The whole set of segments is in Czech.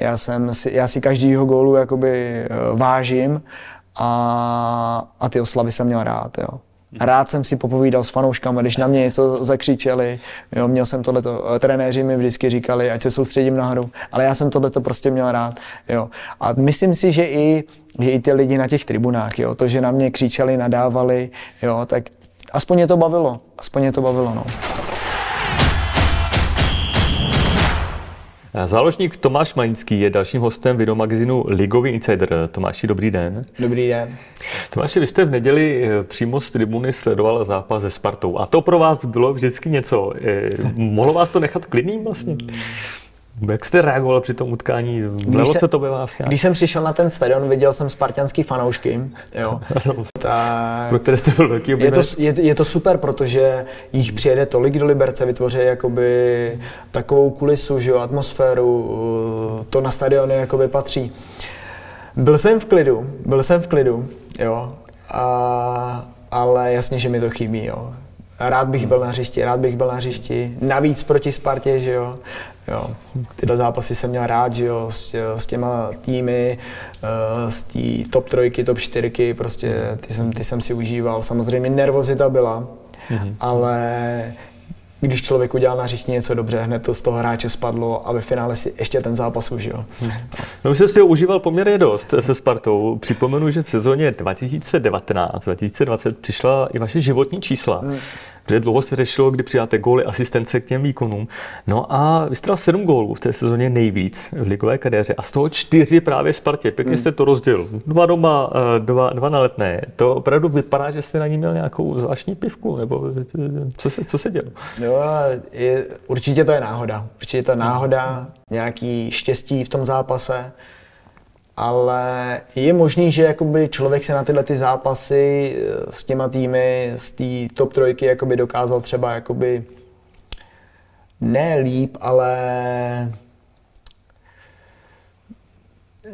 Já, jsem si, já si každýho gólu jakoby uh, vážím a, a ty oslavy jsem měl rád, jo. Rád jsem si popovídal s fanouškami, když na mě něco zakřičeli, jo, měl jsem tohleto, trenéři mi vždycky říkali, ať se soustředím na hru, ale já jsem tohleto prostě měl rád, jo. A myslím si, že i, že i ty lidi na těch tribunách, jo, to, že na mě křičeli, nadávali, jo, tak aspoň je to bavilo, aspoň je to bavilo, no. Záložník Tomáš Malinský je dalším hostem videomagazinu Ligový Insider. Tomáši, dobrý den. Dobrý den. Tomáši, vy jste v neděli eh, přímo z tribuny sledoval zápas se Spartou. A to pro vás bylo vždycky něco. Eh, mohlo vás to nechat klidným vlastně? Jak jste reagoval při tom utkání? Vlevo se, se to by vás nějak? Když jsem přišel na ten stadion, viděl jsem spartianský fanoušky, jo. tak, pro které jste byl velký je to, je, je, to super, protože jich přijede tolik do Liberce, vytvoří jakoby takovou kulisu, že jo, atmosféru, to na stadiony jakoby patří. Byl jsem v klidu, byl jsem v klidu, jo, a, ale jasně, že mi to chybí, jo. Rád bych byl na hřišti, rád bych byl na hřišti. Navíc proti Spartě, že jo. jo. Tyhle zápasy jsem měl rád, že jo, s, s těma týmy, eh, z té top trojky, top čtyřky, prostě ty jsem, ty jsem si užíval. Samozřejmě nervozita byla, mm-hmm. ale když člověk udělal na hřišti něco dobře, hned to z toho hráče spadlo a ve finále si ještě ten zápas užil. No, jste si ho užíval poměrně dost se Spartou. Připomenu, že v sezóně 2019-2020 přišla i vaše životní čísla. Hmm. Protože dlouho se řešilo, kdy přidáte góly, asistence k těm výkonům. No a vystřelil sedm gólů v té sezóně nejvíc v ligové kariéře a z toho čtyři právě Spartě. Pěkně jste to rozdělil. Dva doma, eh, dva, dva na letné. To opravdu vypadá, že jste na ní měl nějakou zvláštní pivku, nebo co se, co se dělo? Jo, je, určitě to je náhoda. Určitě to je náhoda, nějaký štěstí v tom zápase ale je možný, že jakoby člověk se na tyhle ty zápasy eh, s těma týmy, z té top trojky jakoby dokázal třeba jakoby ne líp, ale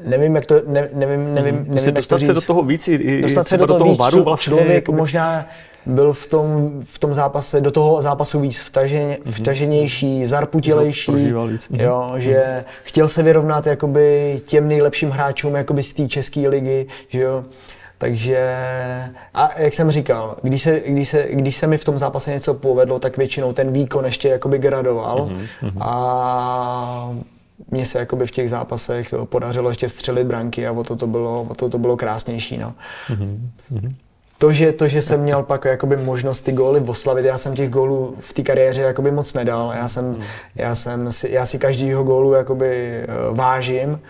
nevím, jak to, ne, nevím, nevím, hmm. nevím, jak to říct. se do toho víc, i, dostat se do toho, do toho víc, varu vlastně, člověk jakoby... možná byl v tom, v tom zápase, do toho zápasu víc vtaženě, mm-hmm. vtaženější, zarputilejší. Mhm. jo, že chtěl se vyrovnat jakoby těm nejlepším hráčům jakoby z té české ligy, že jo. Takže, a jak jsem říkal, když se, když, se, když se mi v tom zápase něco povedlo, tak většinou ten výkon ještě jakoby gradoval mm-hmm. a mně se jakoby v těch zápasech podařilo ještě vstřelit branky a o to to bylo, o to to bylo krásnější. No. Mm-hmm to, že, to, že jsem měl pak jakoby možnost ty góly oslavit, já jsem těch gólů v té kariéře jakoby moc nedal. Já, jsem, hmm. já, jsem si, já si každýho gólu jakoby eh, vážím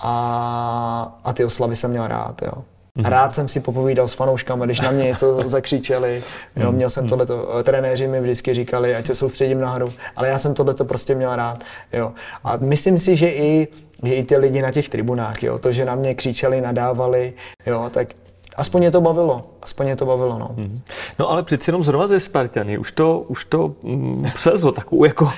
a, a ty oslavy jsem měl rád. Jo. Mm. Rád jsem si popovídal s fanouškami, když na mě něco zakřičeli. Jo, hmm. měl jsem tohleto, eh, trenéři mi vždycky říkali, ať se soustředím na hru, ale já jsem tohleto prostě měl rád. Jo. A myslím si, že i, že i ty lidi na těch tribunách, jo, to, že na mě křičeli, nadávali, jo, tak aspoň je to bavilo. Aspoň je to bavilo, no. Hmm. No ale přeci jenom zrovna ze Spartany už to, už to mm, přelezlo takovou jako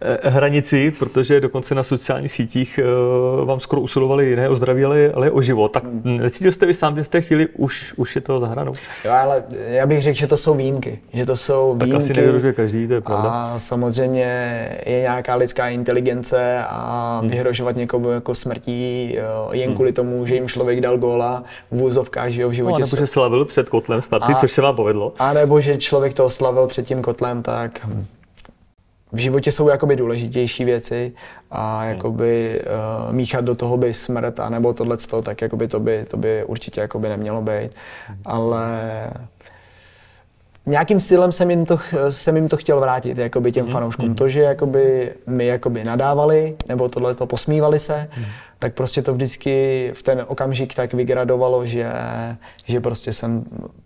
eh, hranici, protože dokonce na sociálních sítích eh, vám skoro usilovali jiné o zdraví, ale, ale o život. Tak hmm. necítil jste vy sám, že v té chvíli už, už je to za hranou? Jo, ale já bych řekl, že to jsou výjimky. Že to jsou tak výjimky. asi nevyhrožuje každý, to je pravda. A samozřejmě je nějaká lidská inteligence a hmm. vyhrožovat někomu jako smrtí jen hmm. kvůli tomu, že jim člověk dal góla v úzovkách, že jo, v životě. No, nebo že slavil před kotlem a, což se vám povedlo. A nebo že člověk to oslavil před tím kotlem, tak v životě jsou jakoby důležitější věci a hmm. jakoby uh, míchat do toho by smrt a nebo tohle, tak jakoby to by, to by určitě jakoby nemělo být. Hmm. Ale nějakým stylem jsem jim to, jsem jim to chtěl vrátit jakoby těm mm. fanouškům. Mm. To, že jakoby my jakoby nadávali nebo tohle to posmívali se, mm. tak prostě to vždycky v ten okamžik tak vygradovalo, že, že prostě jsem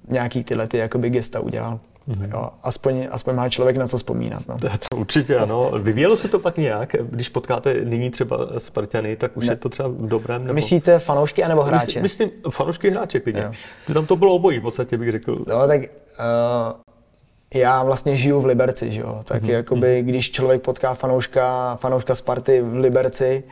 nějaký tyhle ty jakoby gesta udělal. Mm-hmm. Jo, aspoň, aspoň má člověk na co vzpomínat. No. To určitě ano. Vyvíjelo se to pak nějak, když potkáte nyní třeba Spartany, tak už ne. je to třeba dobré? Nebo... Myslíte fanoušky anebo hráče? Myslím, myslím fanoušky hráče klidně. Tam to bylo obojí v podstatě, bych řekl. No, tak uh, já vlastně žiju v Liberci, že jo? tak mm-hmm. jakoby, když člověk potká fanouška, fanouška Sparty v Liberci,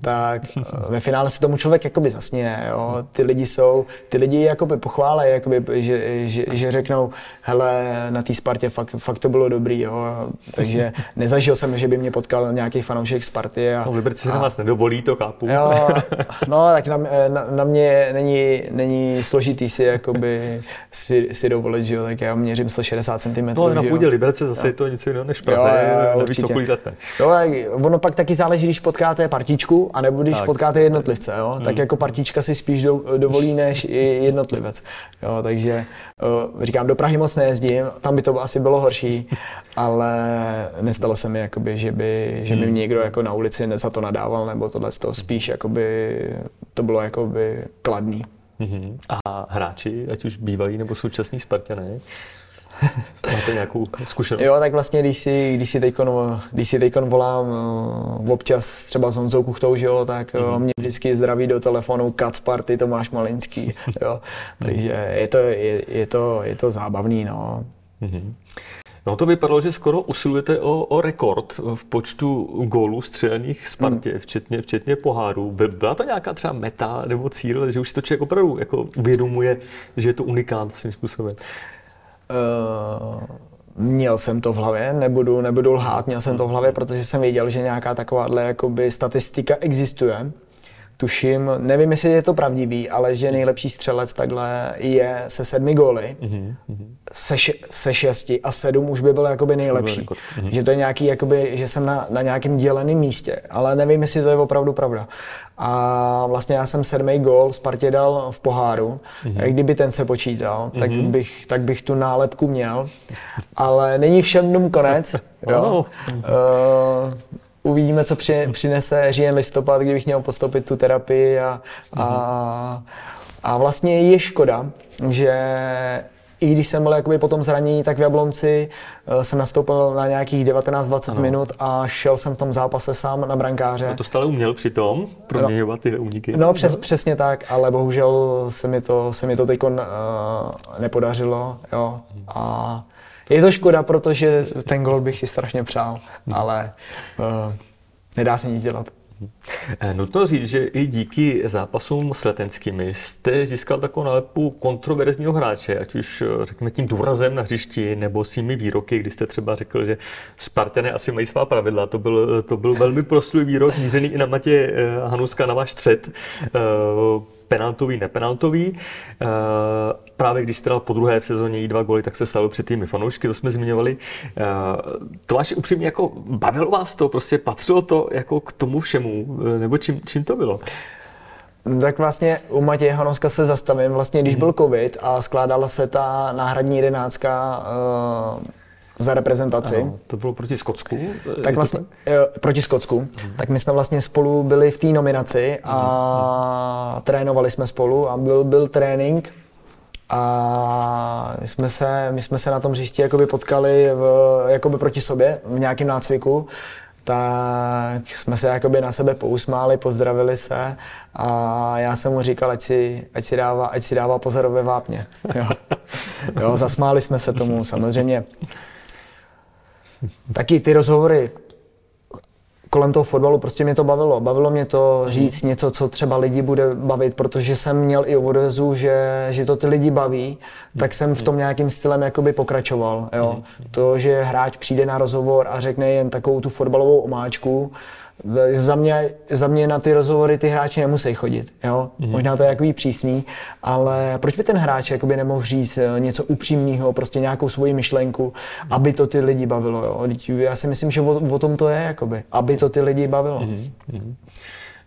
tak eh, ve finále se tomu člověk jakoby zasněje, jo? ty lidi jsou, ty lidi jakoby pochválej, jakoby, že, že, že, řeknou, hele, na té Spartě fakt, fakt to bylo dobrý, jo? takže nezažil jsem, že by mě potkal nějaký fanoušek Sparty. A, no, v Liberci se na vás nedovolí, to chápu. Jo, no, tak na, na, na mě není, není složitý si, jakoby, si, si dovolit, že jo? tak já měřím 160 cm No ale na půdě Liberce zase je to něco jiného než Praze, jo, jo, nevíš, co lete. Jo, ono pak taky záleží, když potkáte partičku, anebo když tak. potkáte jednotlivce, jo? tak hmm. jako partička si spíš do, dovolí než i jednotlivec. Jo, takže uh, říkám, do Prahy moc nejezdím, tam by to asi bylo horší, ale nestalo se mi, jakoby, že by, že by hmm. někdo jako na ulici za to nadával, nebo tohle to spíš jakoby, to bylo jakoby kladný. Mm-hmm. A hráči, ať už bývalí nebo současní Spartané, Máte nějakou zkušenost? Jo, tak vlastně, když si, když si teďkon, když si teďkon volám uh, občas třeba s Honzou Kuchtou, že jo, tak mm-hmm. mě vždycky zdraví do telefonu Kac Party Tomáš Malinský, jo. Takže je to, je, je, to, je to zábavný, no. Mm-hmm. No to vypadalo, že skoro usilujete o, o rekord v počtu gólů střelených Spartě, hmm. včetně, včetně pohárů. Byla to nějaká třeba meta nebo cíl, že už si to člověk opravdu jako uvědomuje, že je to unikát svým způsobem? Uh, měl jsem to v hlavě, nebudu, nebudu lhát, měl jsem to v hlavě, protože jsem věděl, že nějaká takováhle jakoby statistika existuje. Tuším, nevím, jestli je to pravdivý, ale že nejlepší střelec takhle je se sedmi góly, mm-hmm. se, š- se šesti a sedm už by byl jakoby nejlepší. Mm-hmm. Že to je nějaký, jakoby, že jsem na, na nějakém děleném místě, ale nevím, jestli to je opravdu pravda. A vlastně já jsem sedmý gól Spartě dal v poháru. Mm-hmm. Kdyby ten se počítal, tak, mm-hmm. bych, tak bych tu nálepku měl. Ale není všem dnům konec. jo. Uh, uvidíme, co při, přinese říjen listopad, kdybych měl postoupit tu terapii a, a, a vlastně je škoda, že i když jsem byl jakoby po tom zranění, tak v Jablonci uh, jsem nastoupil na nějakých 19-20 minut a šel jsem v tom zápase sám na brankáře. A to stále uměl přitom proměňovat ty úniky? No přes, přesně tak, ale bohužel se mi to, se mi to teď uh, nepodařilo. Jo. A je to škoda, protože ten gol bych si strašně přál, ale uh, nedá se nic dělat. Eh, nutno říct, že i díky zápasům s letenskými jste získal takovou nálepu kontroverzního hráče, ať už eh, řekněme tím důrazem na hřišti nebo svými výroky, kdy jste třeba řekl, že Spartané asi mají svá pravidla. To byl, to byl velmi proslulý výrok, mířený i na Matě Hanuska na váš střed penaltový, nepenaltový. Eh, právě když jste dal po druhé v sezóně jí dva goly, tak se stalo před tými fanoušky, to jsme zmiňovali. Eh, to vaše upřímně jako bavilo vás to, prostě patřilo to jako k tomu všemu, eh, nebo čím, čím to bylo? Tak vlastně u Matěje Hanovska se zastavím. Vlastně když byl covid a skládala se ta náhradní jedenáctka uh, za reprezentaci. Ano, to bylo proti Skotsku? Tak vlastně, jo, proti Skotsku. Hmm. Tak my jsme vlastně spolu byli v té nominaci a hmm. trénovali jsme spolu a byl, byl trénink a my jsme se, my jsme se na tom hřišti jakoby potkali v, jakoby proti sobě v nějakém nácviku tak jsme se jakoby na sebe pousmáli, pozdravili se a já jsem mu říkal, ať si, ať si, dává, ať si dává pozor ve vápně. Jo. jo, zasmáli jsme se tomu, samozřejmě taky ty rozhovory kolem toho fotbalu prostě mě to bavilo. Bavilo mě to říct něco, co třeba lidi bude bavit, protože jsem měl i odezu, že, že to ty lidi baví, tak jsem v tom nějakým stylem jakoby pokračoval. Jo. To, že hráč přijde na rozhovor a řekne jen takovou tu fotbalovou omáčku, za mě, za mě na ty rozhovory ty hráči nemusí chodit, jo? Mm. Možná to je jakový přísný, ale proč by ten hráč jakoby nemohl říct eh, něco upřímného, prostě nějakou svoji myšlenku, aby to ty lidi bavilo, jo? Já si myslím, že o, o tom to je, jakoby, aby to ty lidi bavilo. Mm.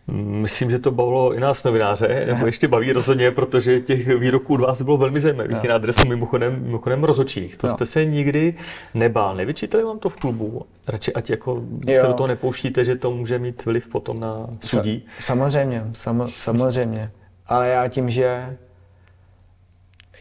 Myslím, že to bavilo i nás novináře, nebo ještě baví rozhodně, protože těch výroků od vás bylo velmi zajímavých no. na adresu mimochodem, mimochodem rozočích. To no. jste se nikdy nebál. Nevyčítali vám to v klubu? Radši ať jako jo. se do toho nepouštíte, že to může mít vliv potom na sudí? Sa- samozřejmě, sam- samozřejmě. Ale já tím, že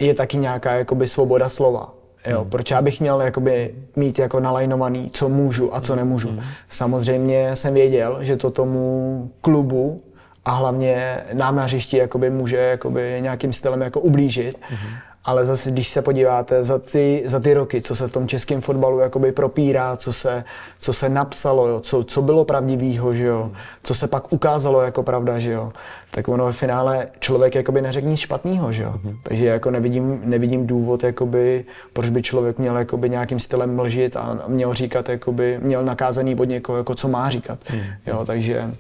je taky nějaká jakoby svoboda slova Jo, hmm. proč já bych měl jakoby mít jako nalajnovaný, co můžu a co hmm. nemůžu. Hmm. Samozřejmě jsem věděl, že to tomu klubu a hlavně nám na hřišti jakoby může jakoby nějakým stylem jako ublížit. Hmm. Ale zase, když se podíváte za ty, za ty roky, co se v tom českém fotbalu jakoby propírá, co se, co se napsalo, jo, co, co bylo pravdivýho, že jo, co se pak ukázalo jako pravda, že jo, tak ono ve finále člověk jakoby neřekne nic špatného, že jo. Mm-hmm. Takže jako nevidím, nevidím důvod, jakoby, proč by člověk měl jakoby nějakým stylem mlžit a měl říkat, jakoby, měl nakázaný od někoho, jako co má říkat. Mm-hmm. Jo, takže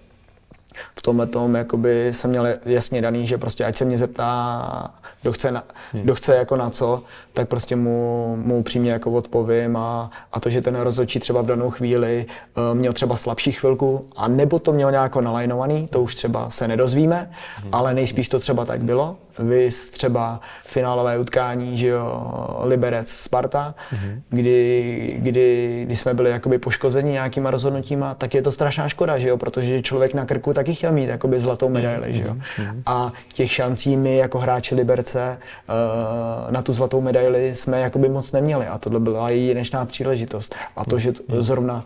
v tomhle tom jakoby jsem měl jasně daný, že prostě ať se mě zeptá, kdo chce, na, hmm. kdo chce jako na co, tak prostě mu, mu přímě jako odpovím a, a to, že ten rozhodčí třeba v danou chvíli uh, měl třeba slabší chvilku a nebo to měl nějak nalajnovaný, to už třeba se nedozvíme, hmm. ale nejspíš to třeba tak bylo. Vy třeba finálové utkání, že jo, Liberec Sparta, hmm. kdy, kdy, kdy, jsme byli jakoby poškozeni nějakýma rozhodnutíma, tak je to strašná škoda, že jo, protože člověk na krku taky chtěl mít jakoby zlatou medaili, že jo. Hmm. A těch šancí my jako hráči Liberce uh, na tu zlatou medaili jsme jakoby moc neměli a tohle byla jedinečná příležitost. A to, že zrovna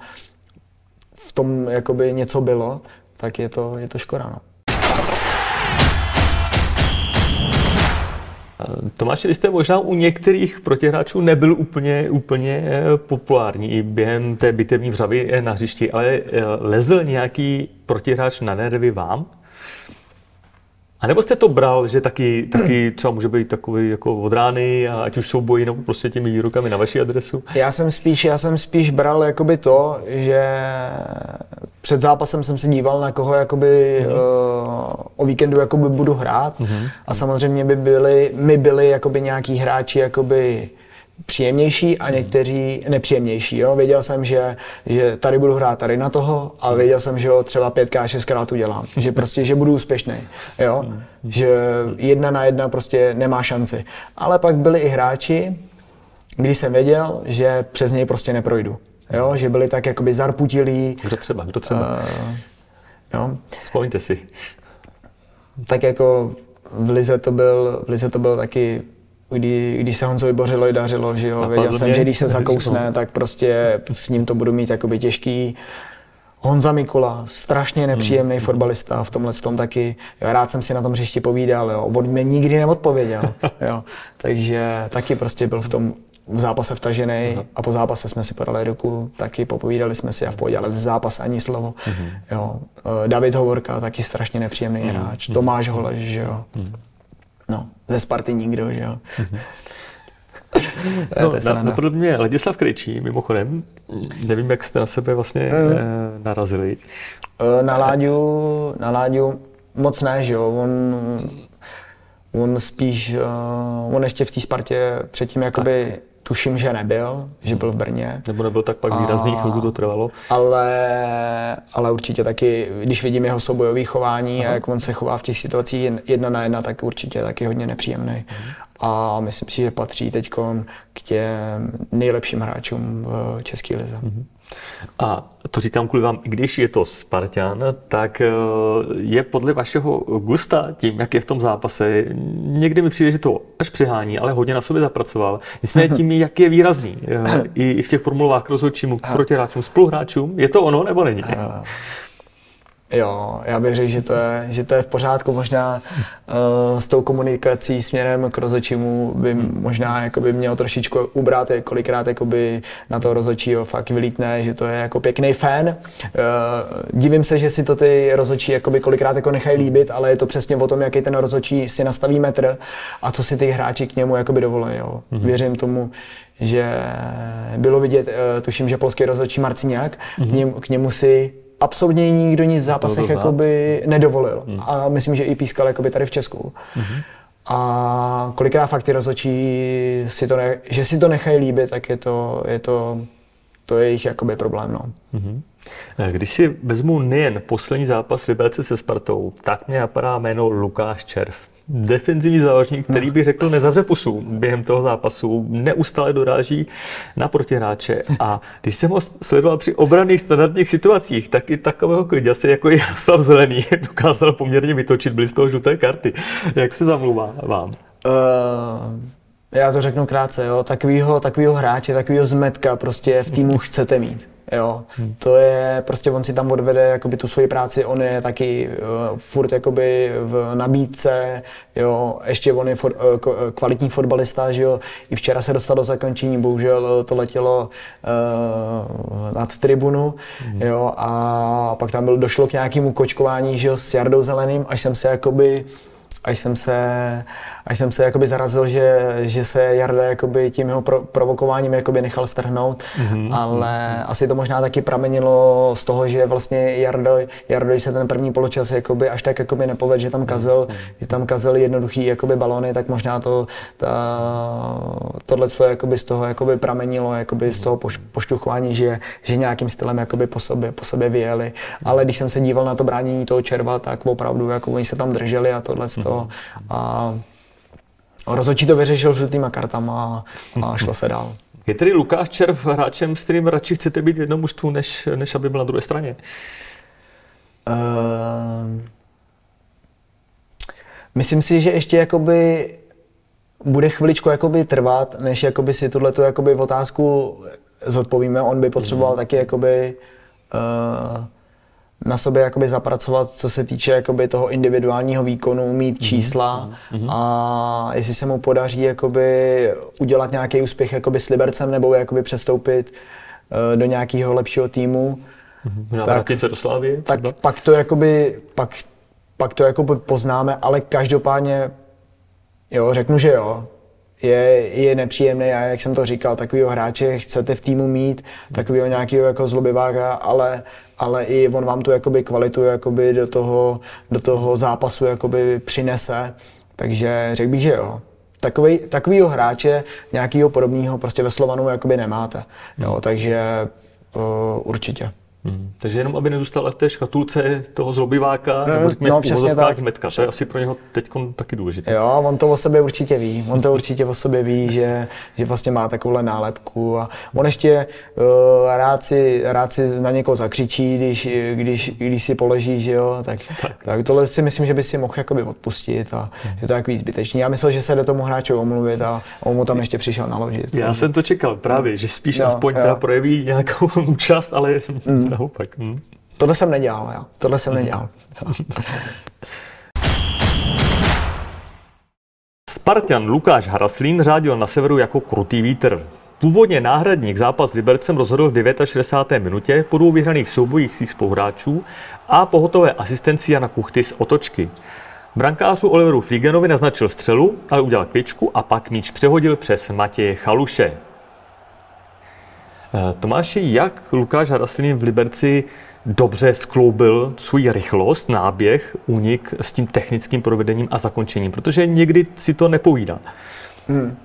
v tom jakoby něco bylo, tak je to, je to škoda. No. Tomáš, vy jste možná u některých protihráčů nebyl úplně, úplně eh, populární i během té bitevní vřavy na hřišti, ale eh, lezl nějaký protihráč na nervy vám? A nebo jste to bral, že taky, taky třeba může být takový jako od rány, a ať už jsou boji nebo prostě těmi výrokami na vaši adresu? Já jsem spíš, já jsem spíš bral jakoby to, že před zápasem jsem se díval na koho jakoby mm-hmm. uh, o víkendu jakoby budu hrát mm-hmm. a samozřejmě by byli, my byli jakoby nějaký hráči jakoby příjemnější a hmm. někteří nepříjemnější. Jo? Věděl jsem, že, že tady budu hrát tady na toho a hmm. věděl jsem, že ho třeba pětkrát, šestkrát udělám. Že prostě, že budu úspěšný. Jo? Hmm. Že jedna na jedna prostě nemá šanci. Ale pak byli i hráči, když jsem věděl, že přes něj prostě neprojdu. Jo? Že byli tak jakoby zarputilí. Kdo třeba, kdo třeba? Uh, jo? Vzpomeňte si. Tak jako v Lize to byl, v Lize to byl taky kdy, když se Honzovi Bořilovi dařilo, že jo, věděl jsem, že když se zakousne, tak prostě s ním to budu mít jakoby těžký. Honza Mikula, strašně nepříjemný hmm. fotbalista, v tomhle tom taky, jo, rád jsem si na tom hřišti povídal, jo, on mě nikdy neodpověděl, jo, takže taky prostě byl v tom v zápase vtažený a po zápase jsme si podali ruku, taky popovídali jsme si a v pohodě, ale v zápase ani slovo. Uh-huh. Jo. Eh, David Hovorka, taky strašně nepříjemný uh-huh. hráč, Tomáš Holeš, že jo. Uh-huh. No, ze Sparty nikdo, že jo. no, na, napadl mě Ladislav Krejčí, mimochodem. Nevím, jak jste na sebe vlastně uh, narazili. Uh, na Láďu, na Láďu moc ne, že jo. On, on spíš, uh, on ještě v té Spartě předtím jakoby tak. Tuším, že nebyl, že byl v Brně. Nebo nebyl tak pak výrazný, a, chvilku to trvalo. Ale, ale určitě taky, když vidím jeho soubojové chování Aha. a jak on se chová v těch situacích jedna na jedna, tak určitě taky hodně nepříjemný. Aha. A myslím si, že patří teď k těm nejlepším hráčům v České lize. Aha. A to říkám kvůli vám, i když je to Spartan, tak eh, je podle vašeho gusta tím, jak je v tom zápase, někdy mi přijde, že to až přehání, ale hodně na sobě zapracoval. Nicméně tím, jak je výrazný, eh, i v těch formulách k rozhodčímu, k protihráčům, spoluhráčům, je to ono nebo není? Jo, já bych řekl, že to je, že to je v pořádku. Možná uh, s tou komunikací směrem k rozhodčímu by hmm. možná jakoby měl trošičku ubrat, kolikrát jakoby na to rozhodčího fakt vylítne, že to je jako pěkný fan. Uh, divím se, že si to ty rozhodčí jakoby kolikrát jako nechají líbit, ale je to přesně o tom, jaký ten rozhodčí si nastaví metr a co si ty hráči k němu jakoby dovolí. Jo. Hmm. Věřím tomu, že bylo vidět, uh, tuším, že polský rozhodčí Marciniak, hmm. k, němu, k němu si absolutně nikdo nic v zápasech jakoby nedovolil. Hmm. A myslím, že i pískal jakoby tady v Česku. Hmm. A kolikrát fakt ty rozhodčí si to ne, že si to nechají líbit, tak je to, je to, to je jejich jakoby problém. No. Mm-hmm. Když si vezmu nejen poslední zápas Liberce se Spartou, tak mě napadá jméno Lukáš Červ defenzivní záložník, který by řekl nezavře pusu během toho zápasu, neustále doráží na protihráče a když jsem ho sledoval při obraných standardních situacích, tak i takového asi jako Jaroslav Zelený dokázal poměrně vytočit, byly z toho žluté karty. Jak se zamluvá vám? Uh, Já to řeknu krátce, jo. Takovýho, takovýho hráče, takovýho zmetka prostě v týmu chcete mít. Jo, hmm. to je, prostě on si tam odvede jakoby tu svoji práci, on je taky uh, furt jakoby v nabídce, jo, ještě on je for, uh, kvalitní fotbalista, že jo, i včera se dostal do zakončení, bohužel to letělo uh, nad tribunu, hmm. jo, a pak tam byl, došlo k nějakému kočkování, že jo, s Jardou Zeleným, až jsem se jakoby uh, až jsem se, až jsem se jakoby zarazil, že, že se Jarda jakoby tím jeho pro, provokováním jakoby nechal strhnout, mm-hmm. ale asi to možná taky pramenilo z toho, že vlastně Jardo, Jardo se ten první poločas jakoby až tak jakoby nepovedl, že tam kazil, mm-hmm. že tam kazil jednoduchý jakoby balony, tak možná to, ta, tohle co jakoby z toho jakoby pramenilo jakoby z toho poš, poštuchování, že, že nějakým stylem jakoby po sobě, po sobě vyjeli, ale když jsem se díval na to bránění toho červa, tak opravdu jako oni se tam drželi a tohle to to. A rozhodčí to vyřešil žlutýma kartama a šlo se dál. Je tedy Lukáš Červ hráčem, s kterým radši chcete být v jednom mužstvu, než, než aby byl na druhé straně? Uh, myslím si, že ještě jakoby bude chviličku jakoby trvat, než jakoby si tuhle jakoby otázku zodpovíme. On by potřeboval mm. taky jakoby uh, na sobě jakoby zapracovat, co se týče jakoby toho individuálního výkonu, mít mhm, čísla mm-hmm. a jestli se mu podaří jakoby udělat nějaký úspěch jakoby s Libercem nebo jakoby přestoupit uh, do nějakého lepšího týmu, mm-hmm. tak, se do Slávy, tak pak to jakoby, pak, pak to jakoby poznáme, ale každopádně jo, řeknu, že jo, je, je nepříjemný a jak jsem to říkal, takovýho hráče chcete v týmu mít, takovýho nějakého jako zlobiváka, ale, ale i on vám tu jakoby kvalitu jakoby do toho, do toho zápasu jakoby přinese, takže řekl bych, že jo. Takový, takovýho hráče, nějakého podobného prostě ve Slovanu jakoby nemáte, jo, takže uh, určitě. Hmm. Takže jenom, aby nezůstal v té škatulce toho zlobiváka, no, nebo řekněme no, přesně tak. zmetka. To je asi pro něho teď taky důležité. Jo, on to o sobě určitě ví. On to určitě o sobě ví, že, že vlastně má takovouhle nálepku. A on ještě uh, rád, si, rád si na někoho zakřičí, když, když, když si položí, že jo. Tak, tak. tak tohle si myslím, že by si mohl jakoby odpustit a hmm. je to takový zbytečný. Já myslel, že se do tomu hráče omluvit a on mu tam ještě přišel naložit. Já jsem to čekal právě, že spíš jo, aspoň jo. projeví nějakou účast, ale mm naopak. Hm. Tohle jsem nedělal, já. Tohle jsem nedělal. Spartan Lukáš Haraslín řádil na severu jako krutý vítr. Původně náhradník zápas s Libercem rozhodl v 69. minutě po dvou vyhraných soubojích svých spoluhráčů a pohotové asistenci Jana Kuchty z otočky. Brankářu Oliveru Flígenovi naznačil střelu, ale udělal kvěčku a pak míč přehodil přes Matěje Chaluše. Tomáši, jak Lukáš Haraslin v Liberci dobře skloubil svůj rychlost, náběh, únik s tím technickým provedením a zakončením, protože někdy si to nepovídá. Hmm.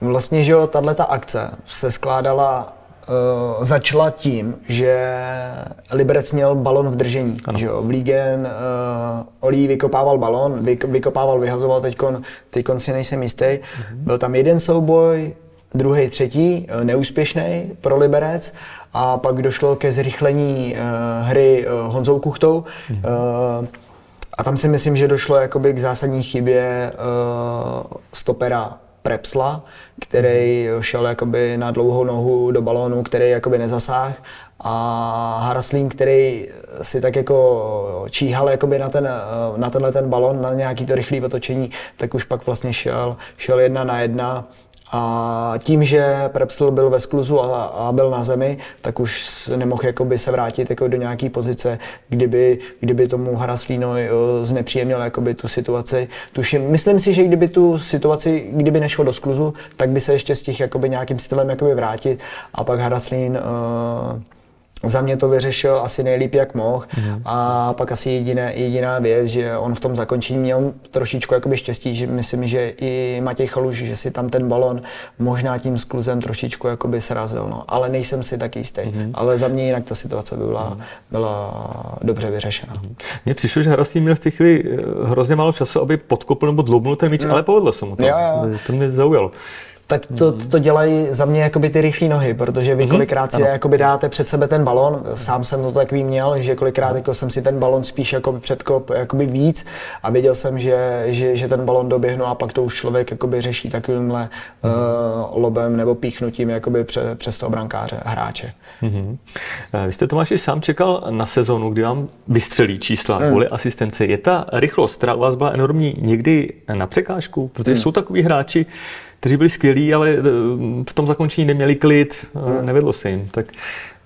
Vlastně, že jo, tato akce se skládala Uh, začala tím, že Liberec měl balon v držení. Že jo? Vlígen, uh, Olí vykopával balon, vyk, vykopával, vyhazoval, teďkon, teďkon si nejsem jistý. Uh-huh. Byl tam jeden souboj, druhý, třetí, eh, neúspěšný pro Liberec a pak došlo ke zrychlení uh, hry uh, Honzou Kuchtou. Uh, a tam si myslím, že došlo jakoby k zásadní chybě stopera Prepsla, který mhm. šel jakoby na dlouhou nohu do balónu, který jakoby nezasáhl a Haraslín, který si tak jako číhal jakoby na, ten, na tenhle ten balon, na nějaký to rychlé otočení, tak už pak vlastně šel, šel jedna na jedna a tím, že Prepsl byl ve skluzu a, a byl na zemi, tak už nemohl jakoby se vrátit jako do nějaké pozice, kdyby, kdyby tomu Haraslíno znepříjemnil jakoby tu situaci. Tuším, myslím si, že kdyby tu situaci, kdyby nešlo do skluzu, tak by se ještě stihl jakoby nějakým stylem jakoby vrátit a pak Haraslín uh, za mě to vyřešil asi nejlíp, jak mohl. Mm. A pak asi jediné, jediná věc, že on v tom zakončení měl trošičku jakoby štěstí, že myslím, že i Matěj Chaluž, že si tam ten balon možná tím skluzem trošičku jakoby srazil. No. Ale nejsem si tak jistý. Mm. Ale za mě jinak ta situace by byla, mm. byla dobře vyřešena. Mm. Mně přišlo, že Hrasný měl v té chvíli eh, hrozně málo času, aby podkopl nebo dloubnul ten míč, no. ale povedlo se mu to. Jo, jo. To mě zaujalo. Tak to, mm-hmm. to dělají za mě jakoby ty rychlé nohy, protože vy mhm. kolikrát si jakoby dáte před sebe ten balon, sám jsem to takový měl, že kolikrát jako jsem si ten balon spíš jakoby předkop jakoby víc a věděl jsem, že, že, že ten balon doběhnu a pak to už člověk jakoby řeší takovýmhle uh, lobem nebo píchnutím jakoby pře, přes toho brankáře, hráče. Mm-hmm. Vy jste Tomáši sám čekal na sezonu, kdy vám vystřelí čísla mm. kvůli asistence. Je ta rychlost, která u vás byla enormní, někdy na překážku? Protože mm. jsou takový hráči, kteří byli skvělí, ale eh, v tom zakončení neměli klid, hmm. nevedlo se jim. Tak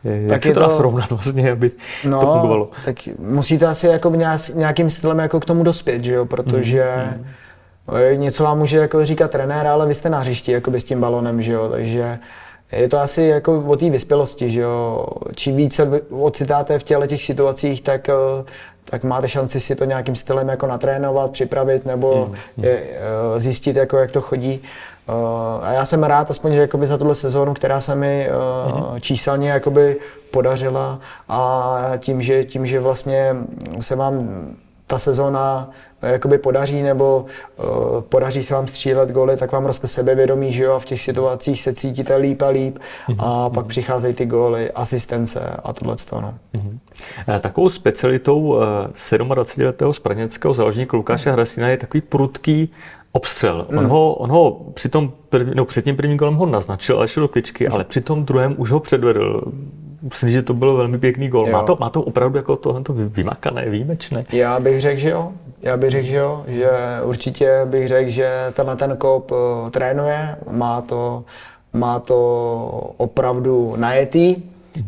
jak tak se to dá srovnat vlastně, aby no, to fungovalo? Tak musíte asi jako nějakým stylem jako k tomu dospět, že jo? protože hmm. něco vám může jako říkat trenér, ale vy jste na hřišti jako s tím balonem, že jo? takže je to asi jako o té vyspělosti, že jo? Čím více ocitáte v těle těch situacích, tak, eh, tak máte šanci si to nějakým stylem jako natrénovat, připravit nebo mm. je, eh, zjistit, jako, jak to chodí. Uh, a já jsem rád, aspoň že jakoby za tuhle sezónu, která se mi uh, mm-hmm. číselně jakoby podařila a tím že, tím, že vlastně se vám ta sezóna jakoby podaří nebo uh, podaří se vám střílet goly, tak vám roste sebevědomí, že jo, a v těch situacích se cítíte líp a líp mm-hmm. a pak přicházejí ty góly, asistence a tohle no. Mm-hmm. Takovou specialitou uh, 27-letého spraněckého záložníka Lukáše Hrasina je takový prudký obstřel. On, mm. ho, on ho při tom první, no, před tím prvním golem ho naznačil, ale šel do kličky, ale při tom druhém už ho předvedl. Myslím, že to byl velmi pěkný gol. Má to, má to opravdu jako tohle vymakané, výjimečné? Já bych řekl, že jo. Já bych řekl, že jo, že určitě bych řekl, že tenhle ten kop uh, trénuje, má to, má to opravdu najetý.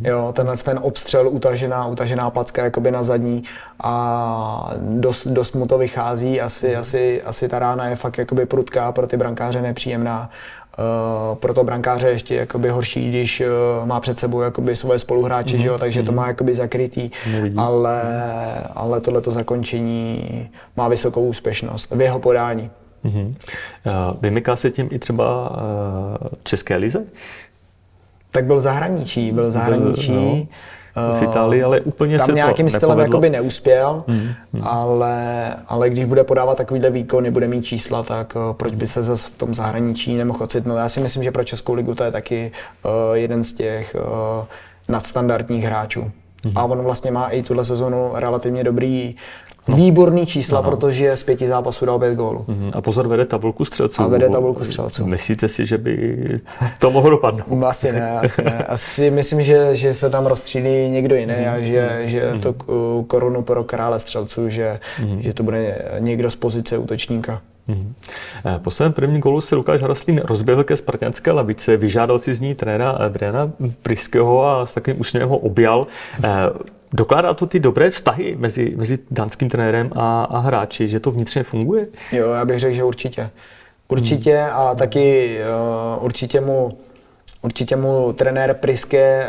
Jo, tenhle ten obstřel, utažená, utažená placka jakoby na zadní a dost, dost mu to vychází. Asi, mm-hmm. asi, asi ta rána je fakt jakoby prudká, pro ty brankáře nepříjemná. Uh, pro to brankáře ještě jakoby horší, když uh, má před sebou jakoby svoje spoluhráče, mm-hmm. že jo, takže to mhm. má jakoby zakrytý, Nevidí. ale, ale tohleto zakončení má vysokou úspěšnost v jeho podání. Mm-hmm. Uh, vymyká se tím i třeba uh, České lize? Tak byl v zahraničí, byl v zahraničí. No, v Itálii, ale úplně tam se nějakým to stylem jakoby neuspěl, hmm, hmm. Ale, ale když bude podávat takovýhle výkony, bude mít čísla, tak uh, proč by se zase v tom zahraničí nemohl ocitnout? Já si myslím, že pro Českou ligu to je taky uh, jeden z těch uh, nadstandardních hráčů. Hmm. A on vlastně má i tuhle sezonu relativně dobrý No. Výborný čísla, Aha. protože z pěti zápasů dal pět gólů. Uh-huh. A pozor, vede tabulku střelců. A vede tabulku střelců. Myslíte si, že by to mohlo dopadnout? asi ne, asi ne. Asi myslím, že, že se tam rozstřílí někdo jiný uh-huh. a že, že uh-huh. to korunu pro krále střelců, že, uh-huh. že to bude někdo z pozice útočníka. Mm-hmm. Po svém prvním golu se Lukáš Hraslín rozběhl ke spartanské lavice, vyžádal si z ní trenéra Briana Priského a s takovým úsměvem ho objal. Dokládá to ty dobré vztahy mezi, mezi dánským trenérem a, a hráči, že to vnitřně funguje? Jo, já bych řekl, že určitě. Určitě hmm. a taky uh, určitě mu Určitě mu trenér Priske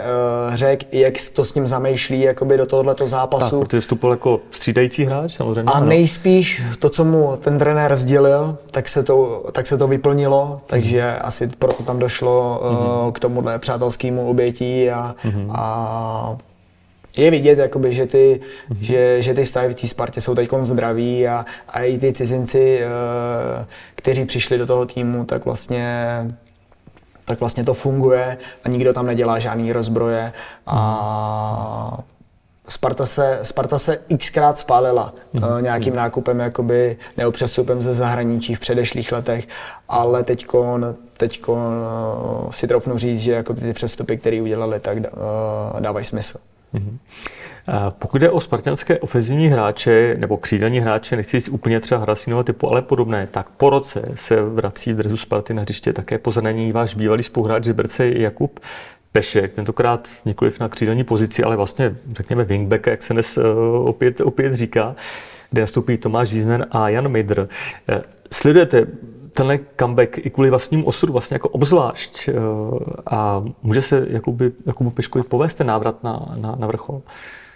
uh, řekl, jak to s ním zamýšlí jakoby do tohoto zápasu. Tak, protože vstupil jako střídající hráč samozřejmě. A nejspíš to, co mu ten trenér sdělil, tak se to, tak se to vyplnilo, takže hmm. asi proto tam došlo uh, hmm. k tomuhle přátelskému obětí a, hmm. a je vidět, jakoby, že, ty, mm-hmm. že, že ty stavy v té Spartě jsou teď zdraví a, a i ty cizinci, uh, kteří přišli do toho týmu, tak vlastně tak vlastně to funguje a nikdo tam nedělá žádný rozbroje a Sparta se, Sparta se xkrát spálila mm-hmm. nějakým nákupem jakoby, nebo přestupem ze zahraničí v předešlých letech, ale teďkon, teďkon uh, si troufnu říct, že jako ty přestupy, které udělali, tak dávají smysl. Mm-hmm. Pokud jde o spartanské ofenzivní hráče nebo křídelní hráče, nechci říct úplně třeba Hrasínova typu, ale podobné, tak po roce se vrací v drezu Sparty na hřiště také po zranění váš bývalý spoluhráč Ziberce Jakub Pešek, tentokrát nikoliv na křídelní pozici, ale vlastně řekněme wingback, jak se dnes eh, opět, opět říká, kde nastoupí Tomáš Vízner a Jan Meidr. Eh, sledujete tenhle comeback i kvůli vlastním osudu vlastně jako obzvlášť eh, a může se Jakuby, Jakubu Peškovi povést ten návrat na, na, na vrchol?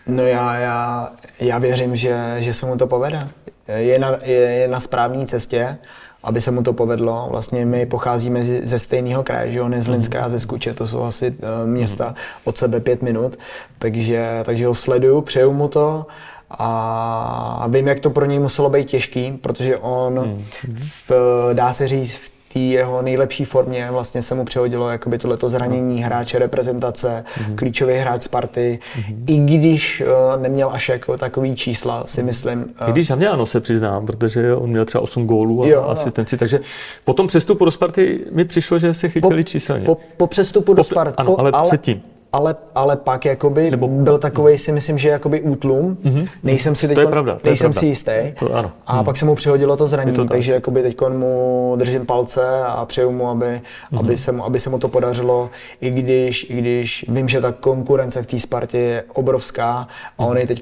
No já, já, já věřím, že, že se mu to povede. Je na, je, je na správné cestě, aby se mu to povedlo. Vlastně my pocházíme ze stejného kraje, že on je z Linska a ze Skuče, to jsou asi uh, města od sebe pět minut, takže, takže ho sleduju, přeju mu to a vím, jak to pro něj muselo být těžký, protože on, v, dá se říct, v té jeho nejlepší formě vlastně se mu přehodilo jakoby tohleto zranění hráče reprezentace, mm-hmm. klíčový hráč Sparty, mm-hmm. i když uh, neměl až jako takový čísla, si myslím. Uh, I když za ano, se přiznám, protože on měl třeba 8 gólů a jo, no. asistenci, no. takže po tom přestupu do Sparty mi přišlo, že se chytili po, číselně. Po, po přestupu do Sparty. Ano, ale, ale předtím ale, ale pak jakoby Nebo... byl takový si myslím, že jakoby útlum. Mm-hmm. Nejsem si teď, nejsem si jistý. To, ano. A mm. pak se mu přihodilo to zranění, to takže jakoby teď mu držím palce a přeju mu, aby, mm-hmm. aby, se mu, aby se mu to podařilo, i když, i když vím, že ta konkurence v té Spartě je obrovská a mm-hmm. on je teď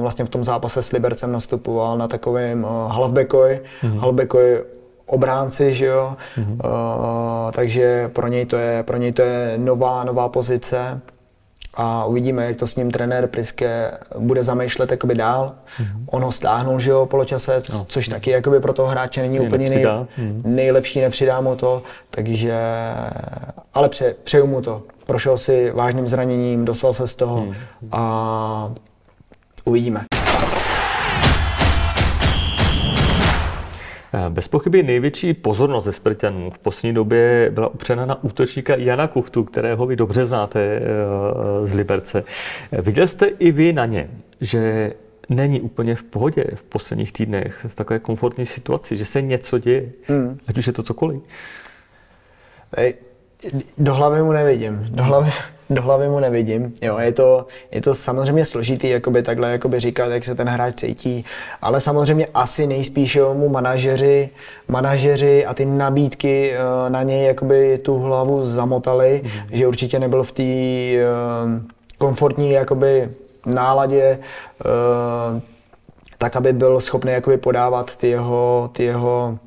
vlastně v tom zápase s Libercem nastupoval na takovém uh, halfbackovi, mm-hmm. halfbackovi obránci, že jo? Mm-hmm. Uh, takže pro něj, to je, pro něj to je nová, nová pozice a uvidíme, jak to s ním trenér Priske bude zamýšlet jakoby dál. Mm-hmm. On ho stáhnul, že jo, poločase, no. což taky jakoby pro toho hráče není Mě úplně nej, mm-hmm. nejlepší, nepřidá mu to, takže, ale pře, přeju mu to. Prošel si vážným zraněním, dostal se z toho mm-hmm. a uvidíme. Bez pochyby největší pozornost ze Spartanů v poslední době byla upřena na útočníka Jana Kuchtu, kterého vy dobře znáte eh, z Liberce. Eh, viděl jste i vy na ně, že není úplně v pohodě v posledních týdnech, v takové komfortní situaci, že se něco děje, hmm. ať už je to cokoliv? Do hlavy mu nevidím. Do hlavy, do hlavy mu nevidím. Jo, je to, je to samozřejmě složitý jakoby takhle jakoby říkat, jak se ten hráč cítí, ale samozřejmě asi nejspíš mu manažeři, manažeři a ty nabídky uh, na něj jakoby tu hlavu zamotali, mm-hmm. že určitě nebyl v té uh, komfortní jakoby náladě, uh, tak, aby byl schopný jakoby podávat ty jeho, ty jeho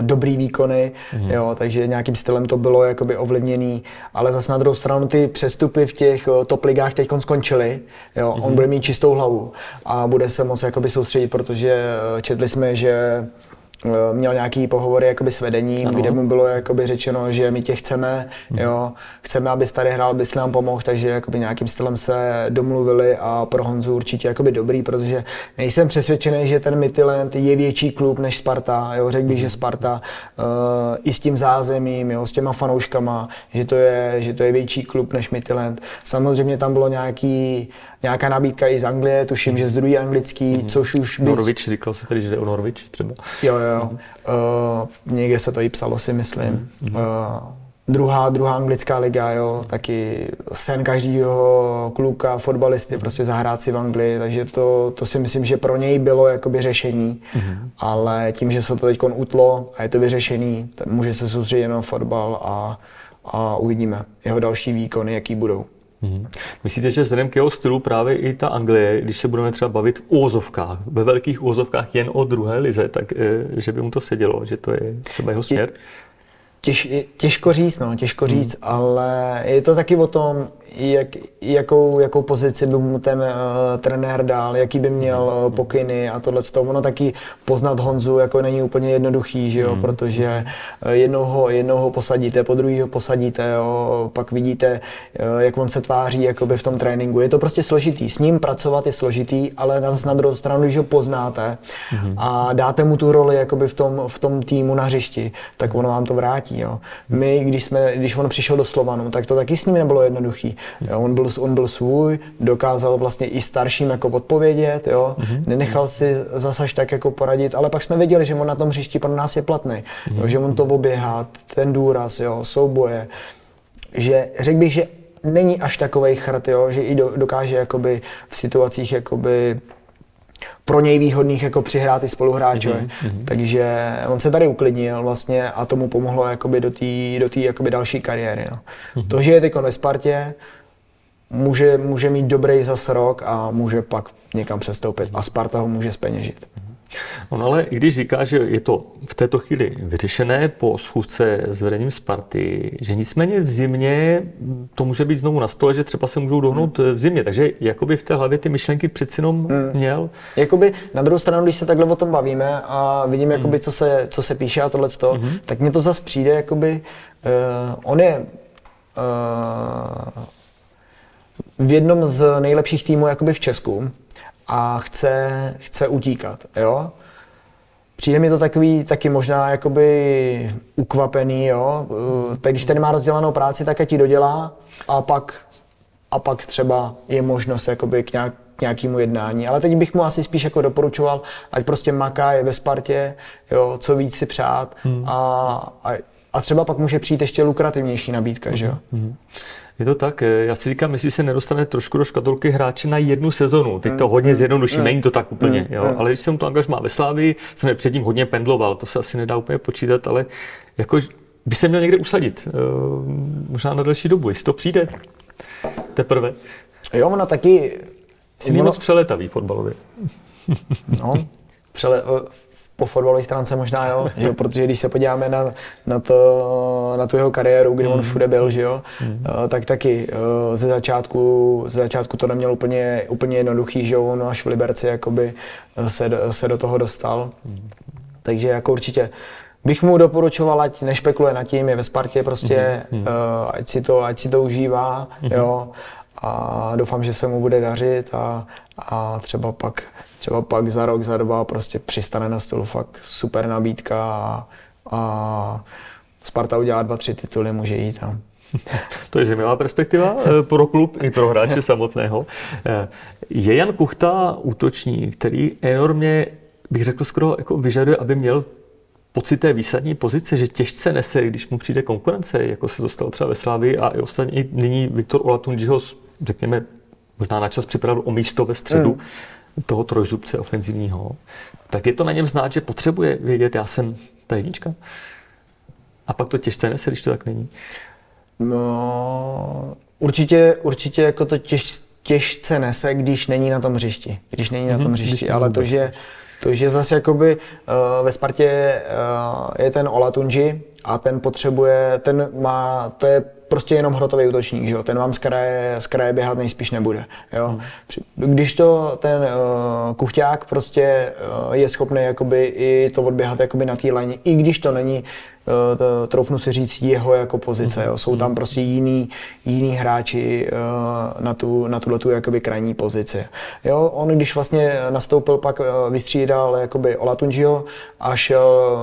dobrý výkony, mm. jo, takže nějakým stylem to bylo jakoby ovlivněný, ale zase na druhou stranu ty přestupy v těch eh, top ligách teď skončily, jo, mm. on mhm. bude mít čistou hlavu a bude se moc jakoby soustředit, protože eh, četli jsme, že měl nějaký pohovory jakoby s vedením, ano. kde mu bylo jakoby řečeno, že my tě chceme, hmm. jo, chceme, aby tady hrál, aby nám pomohl, takže jakoby nějakým stylem se domluvili a pro Honzu určitě jakoby dobrý, protože nejsem přesvědčený, že ten Midland je větší klub než Sparta, jo, řekl bych, že Sparta uh, i s tím zázemím, jo, s těma fanouškama, že to je, že to je větší klub než Midland. Samozřejmě tam bylo nějaký nějaká nabídka i z Anglie, tuším, že z druhý anglický, mm-hmm. což už by... Norwich, říkal se tady, že jde o Norwich třeba. Jo, jo. Mm-hmm. Uh, někde se to i psalo, si myslím. Mm-hmm. Uh, druhá, druhá anglická liga, jo, taky sen každého kluka, fotbalisty, prostě zahrát si v Anglii, takže to, to si myslím, že pro něj bylo jakoby řešení, mm-hmm. ale tím, že se to teď utlo a je to vyřešený, tak může se soustředit na fotbal a, a uvidíme jeho další výkony, jaký budou. Hmm. Myslíte, že vzhledem k jeho stylu právě i ta Anglie, když se budeme třeba bavit v úvozovkách, ve velkých úvozovkách jen o druhé lize, tak eh, že by mu to sedělo, že to je třeba jeho směr? Těž, těžko říct, no, těžko říct, hmm. ale je to taky o tom, jak, jakou, jakou pozici by mu ten uh, trenér dal, jaký by měl uh, pokyny a tohle. Ono taky poznat Honzu jako není úplně jednoduchý, že jo, mm. protože uh, jednou ho, jednou ho posadíte, po druhý ho posadíte, jo, pak vidíte, uh, jak on se tváří jakoby v tom tréninku. Je to prostě složitý. S ním pracovat je složitý, ale na, na druhou stranu, když ho poznáte mm. a dáte mu tu roli jakoby v tom, v tom týmu na hřišti, tak ono vám to vrátí. Jo. My, když, jsme, když on přišel do Slovanu, tak to taky s ním nebylo jednoduchý. On, byl, on byl svůj, dokázal vlastně i starším jako odpovědět, jo, mm-hmm. nenechal si zase tak jako poradit, ale pak jsme věděli, že on na tom hřišti pro nás je platný, mm-hmm. jo, že on to oběhá, ten důraz, jo, souboje, že řekl bych, že není až takový chrt, jo, že i do, dokáže jakoby v situacích jakoby pro něj výhodných jako přihrát i spoluhráčovi. Mm-hmm. Takže on se tady uklidnil vlastně a tomu pomohlo jakoby do té do tý, jakoby další kariéry. No. Mm-hmm. To, že je teď ve Spartě, může, může mít dobrý zas rok a může pak někam přestoupit a Sparta ho může speněžit. On ale, i když říká, že je to v této chvíli vyřešené po schůzce s vedením Sparty, že nicméně v zimě to může být znovu na stole, že třeba se můžou dohnout v zimě. Takže jakoby v té hlavě ty myšlenky přeci jenom hmm. měl. Jakoby na druhou stranu, když se takhle o tom bavíme a vidím, hmm. jakoby, co, se, co se píše a tohle, hmm. tak mně to zase přijde, jakoby, uh, on je uh, v jednom z nejlepších týmů jakoby v Česku a chce, chce utíkat. Jo? přijde mi to takový taky možná jakoby ukvapený, jo. Eh, tak když tady má rozdělanou práci, tak ti dodělá a pak, a pak třeba je možnost jakoby k, nějak, k nějakému jednání. Ale teď bych mu asi spíš jako doporučoval, ať prostě maká, je ve Spartě, jo, co víc si přát hmm. a, a, a třeba pak může přijít ještě lukrativnější nabídka, hmm. že jo. Hmm. Je to tak, eh, já si říkám, jestli se nedostane trošku do škatulky hráče na jednu sezonu. Teď to hodně zjednoduší, není to tak úplně, jo. ale když jsem to angažmá ve Slávii, jsem předtím hodně pendloval, to se asi nedá úplně počítat, ale jako by se měl někde usadit, eh, možná na další dobu, jestli to přijde teprve. Jo, ono taky... Jsi ono... moc přeletavý fotbalově. No, přele, po fotbalové stránce možná jo, že jo, protože když se podíváme na, na, to, na tu jeho kariéru, kdy on mm. všude byl, že jo, mm. tak taky eh, ze začátku, ze začátku to neměl úplně, úplně jednoduchý, že jo, on až v Liberci jakoby eh, se, se do toho dostal. Mm. Takže jako určitě bych mu doporučoval, ať nešpekuluje nad tím, je ve Spartě prostě, mm. ať, si to, ať si to užívá, mm. jo, a doufám, že se mu bude dařit a, a třeba pak třeba pak za rok, za dva prostě přistane na stolu fakt super nabídka a, a Sparta udělá dva, tři tituly, může jít. A... To je zajímavá perspektiva eh, pro klub i pro hráče samotného. Eh, je Jan Kuchta útočník, který enormně, bych řekl, skoro jako vyžaduje, aby měl pocit té výsadní pozice, že těžce nese, když mu přijde konkurence, jako se to stalo třeba ve Slávii a i ostatní nyní Viktor Olatunjiho, řekněme, možná na čas připravil o místo ve středu. Mm toho trojzubce ofenzivního, tak je to na něm znát, že potřebuje vědět, já jsem ta jednička. A pak to těžce nese, když to tak není. No, určitě, určitě jako to těž, těžce nese, když není na tom hřišti. Když není na tom mhm, hřišti, ale to, že, to, že zase jakoby uh, ve Spartě uh, je ten Olatunji a ten potřebuje, ten má, to je prostě jenom hrotový útočník, že jo? ten vám z kraje, z kraje běhat nejspíš nebude. Jo? Když to ten uh, kuchťák prostě uh, je schopný jakoby i to odběhat jakoby na té léně, i když to není troufnu si říct, jeho jako pozice. Jo. Jsou tam mhm. prostě jiný, jiný hráči uh, na, tu, na tuhle tu jakoby krajní pozici. Jo, on když vlastně nastoupil, pak uh, vystřídal jakoby Olatunjiho a šel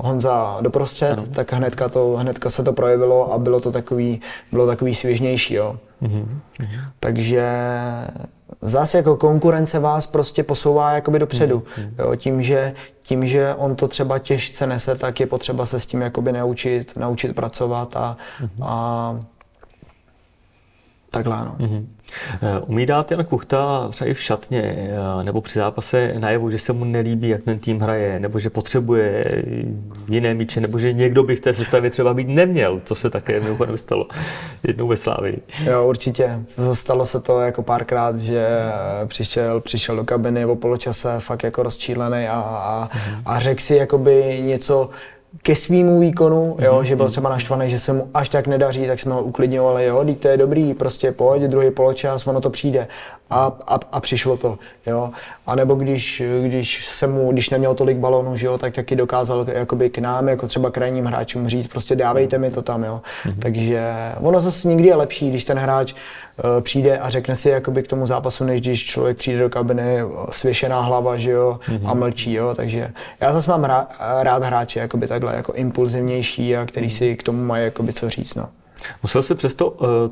Honza doprostřed, ano. tak hnedka, to, hnedka se to projevilo a bylo to takový, bylo takový svěžnější. Jo. Mm-hmm. Takže zase jako konkurence vás prostě posouvá jakoby dopředu. Mm, Jo, tím, že, tím, že on to třeba těžce nese, tak je potřeba se s tím jakoby naučit, naučit pracovat a, mm. a takhle ano. Mm-hmm. Umí dát Jan Kuchta třeba i v šatně eh, nebo při zápase najevu, že se mu nelíbí, jak ten tým hraje, nebo že potřebuje jiné míče, nebo že někdo by v té sestavě třeba být neměl, co se také mimochodem stalo jednou ve Slávii. Jo, určitě. Stalo se to jako párkrát, že přišel, přišel do kabiny o poločase fakt jako rozčílený a, a, a řekl si jakoby něco, ke svýmu výkonu, jo, mm-hmm. že byl třeba naštvaný, že se mu až tak nedaří, tak jsme ho uklidňovali, jo, to je dobrý, prostě pojď, druhý poločas, ono to přijde a, a, a přišlo to, jo. A nebo když, když se mu, když neměl tolik balonů, že jo, tak taky dokázal jakoby k nám, jako třeba krajním hráčům říct, prostě dávejte mi to tam, jo. Mm-hmm. Takže ono zase nikdy je lepší, když ten hráč uh, přijde a řekne si jakoby k tomu zápasu, než když člověk přijde do kabiny eh, svěšená hlava, že jo, mm-hmm. a mlčí, jo. Takže já zase mám rád, rád hráče jakoby takhle jako impulzivnější a který si k tomu mají jakoby co říct, no. Musel se přesto, eh,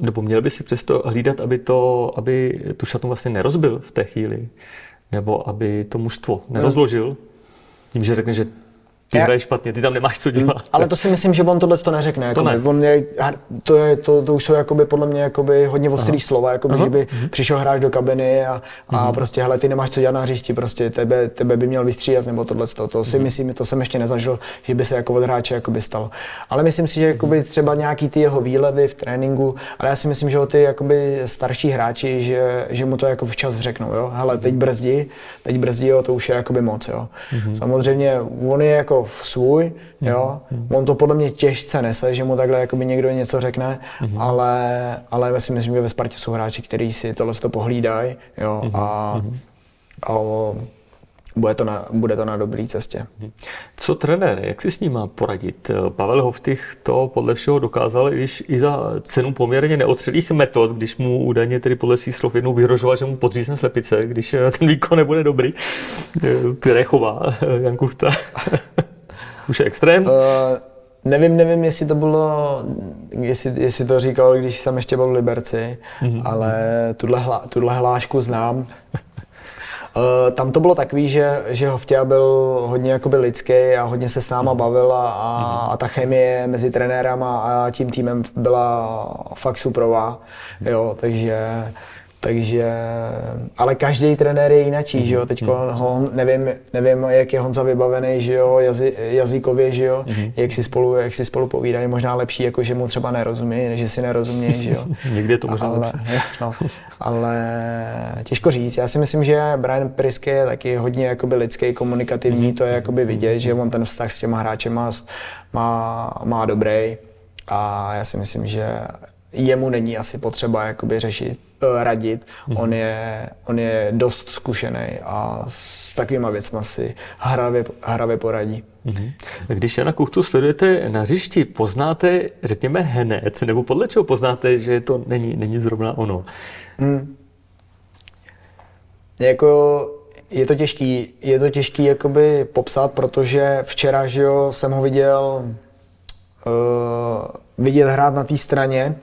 nebo měl by si přesto hlídat, aby, to, aby tu šatnu vlastně nerozbil v té chvíli, nebo aby to mužstvo nerozložil, tím, že řekne, že ty já... hraješ špatně, ty tam nemáš co dělat. Mm, ale to si myslím, že on tohle to neřekne. To ne. On je, to, je, to, to, už jsou jakoby, podle mě jakoby, hodně ostrý Aha. slova, jakoby, Aha. že by uh-huh. přišel hráč do kabiny a, a uh-huh. prostě, hele, ty nemáš co dělat na hřišti, prostě tebe, tebe by měl vystřídat, nebo tohle. To, to si uh-huh. myslím, to jsem ještě nezažil, že by se jako od hráče jakoby stalo. Ale myslím si, že jakoby, třeba nějaký ty jeho výlevy v tréninku, ale já si myslím, že o ty jakoby, starší hráči, že, že mu to jako včas řeknou, jo, hele, teď brzdí, teď brzdí, jo, to už je jakoby moc, jo. Uh-huh. Samozřejmě on je jako svůj, jo. Mm-hmm. On to podle mě těžce nese, že mu takhle jakoby někdo něco řekne, mm-hmm. ale, ale já si myslím, že ve Spartě jsou hráči, kteří si tohle to pohlídají, jo. Mm-hmm. A, a, bude to na, bude to na dobré cestě. Mhm. Co trenér, jak si s ním má poradit? Pavel Hoftych to podle všeho dokázal, když i za cenu poměrně neotřelých metod, když mu údajně tedy podle svých slov jednou vyhrožoval, že mu podřízne slepice, když ten výkon nebude dobrý, které chová Jan Kuchta. Už je extrém? Uh, nevím, nevím, jestli to bylo, jestli, jestli to říkal, když jsem ještě byl v Liberci, mm-hmm. ale tuhle, hla, tuhle hlášku znám. Uh, tam to bylo takový, že, že Hovtěa byl hodně jakoby lidský a hodně se s náma bavil a, a, a ta chemie mezi trenérama a tím týmem byla fakt suprová, jo, takže takže, ale každý trenér je jinačí, mm-hmm. že jo, teď mm-hmm. nevím, nevím, jak je Honza vybavený, že jo, jazy, jazykově, že jo, mm-hmm. jak, si spolu, jak si spolu povídají, možná lepší, jako že mu třeba nerozumí, než že si nerozumí, že jo. Někdy je to možná ale, no, ale těžko říct, já si myslím, že Brian Prisky je taky hodně jakoby lidský, komunikativní, mm-hmm. to je jakoby vidět, že on ten vztah s těma hráči má, má, má dobrý a já si myslím, že jemu není asi potřeba jakoby řešit radit. Mm-hmm. On, je, on je dost zkušený a s takovýma věcmi si hravě, hravě poradí. Mm-hmm. Když Jana Kuchtu sledujete na hřišti, poznáte, řekněme, hned, nebo podle čeho poznáte, že to není, není zrovna ono? Mm. Jako je to těžký, je to těžký jakoby popsat, protože včera, že jo, jsem ho viděl uh, vidět hrát na té straně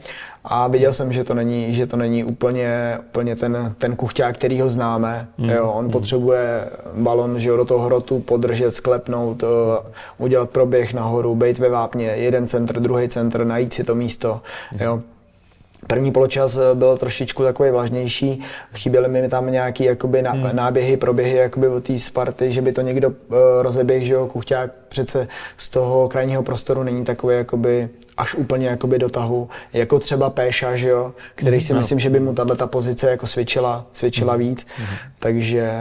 a viděl jsem, že to není, že to není úplně, úplně ten, ten kuchťák, který ho známe. Mm. Jo, on mm. potřebuje balon že jo, do toho hrotu podržet, sklepnout, uh, udělat proběh nahoru, být ve vápně, jeden centr, druhý centr, najít si to místo. Mm. Jo. První poločas eh, byl trošičku takový vlažnější, chyběly mi tam nějaký jakoby hmm. náběhy, proběhy jakoby od té Sparty, že by to někdo uh, rozeběh, že jo, Kuchťák přece z toho krajního prostoru není takový jakoby až úplně jakoby do tahu, jako třeba Péša, že jo, který hmm, si no. myslím, že by mu tahle ta pozice jako svědčila, svědčila hmm. víc, hmm. takže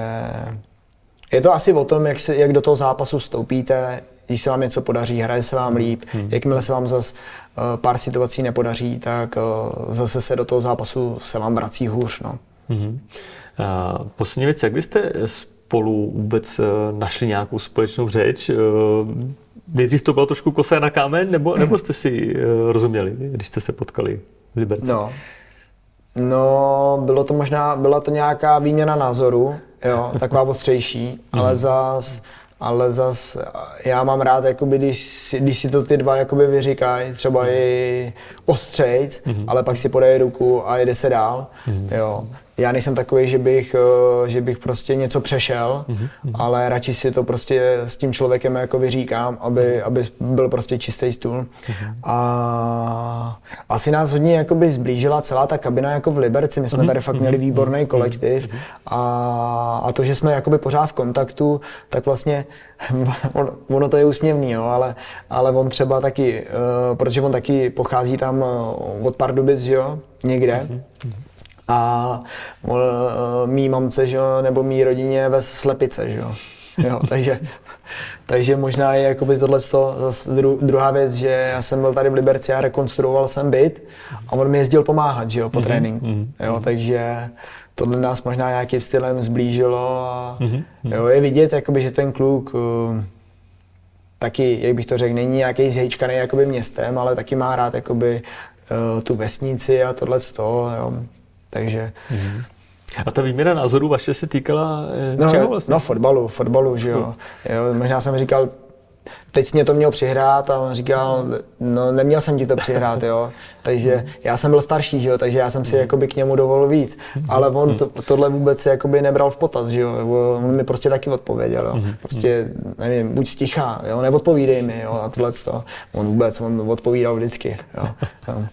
je to asi o tom, jak, se, jak do toho zápasu vstoupíte, když se vám něco podaří, hraje se vám líp. Hmm. Jakmile se vám zase pár situací nepodaří, tak uh, zase se do toho zápasu se vám vrací hůř. No. Hmm. Uh, poslední věc, jak byste spolu vůbec našli nějakou společnou řeč? Nejdřív to bylo trošku kosé na kámen, nebo, nebo jste si rozuměli, když jste se potkali v Liberci? No. No, bylo to možná, byla to nějaká výměna názoru, jo, taková ostřejší, ale mhm. zas ale zas já mám rád, jakoby, když, když si to ty dva jakoby vyříkají, třeba i ostřejc, mm-hmm. ale pak si podají ruku a jede se dál. Mm-hmm. Jo já nejsem takový, že bych, eh, že bych prostě něco přešel, mm-hmm. ale radši si to prostě s tím člověkem jako vyříkám, aby, mm-hmm. aby byl prostě čistý stůl. Mm-hmm. A asi nás hodně jakoby zblížila celá ta kabina jako v Liberci. My jsme mm-hmm. tady fakt měli mhm. výborný mhm. kolektiv a, a to, že jsme jakoby pořád v kontaktu, tak vlastně on, ono to je úsměvný, jo, ale, ale on třeba taky, uh, protože on taky pochází tam uh, od Pardubic, jo, někde, mm-hmm a mý mamce, že jo, nebo mý rodině ve slepice, že jo. jo takže, takže možná je jakoby tohle zase dru, druhá věc, že já jsem byl tady v Liberci a rekonstruoval jsem byt a on mi jezdil pomáhat, že jo, po mm-hmm. tréninku. Mm-hmm. Jo, takže tohle nás možná nějakým stylem zblížilo a mm-hmm. jo, je vidět, jakoby, že ten kluk uh, taky, jak bych to řekl, není nějaký zhejčkaný jakoby městem, ale taky má rád jakoby, uh, tu vesnici a tohle z toho. Jo. Takže... Mm-hmm. A ta výměna názorů vaše se týkala eh, no, čeho vlastně? No fotbalu, fotbalu, že jo. jo. Možná jsem říkal, teď jsi mě to měl přihrát a on říkal, no neměl jsem ti to přihrát, jo. Takže já jsem byl starší, že jo, takže já jsem si jakoby k němu dovolil víc. Ale on to, tohle vůbec jakoby nebral v potaz, že jo. On mi prostě taky odpověděl, jo. Prostě, nevím, buď stichá, jo, neodpovídej mi, jo, a tohle to. On vůbec, on odpovídal vždycky, jo.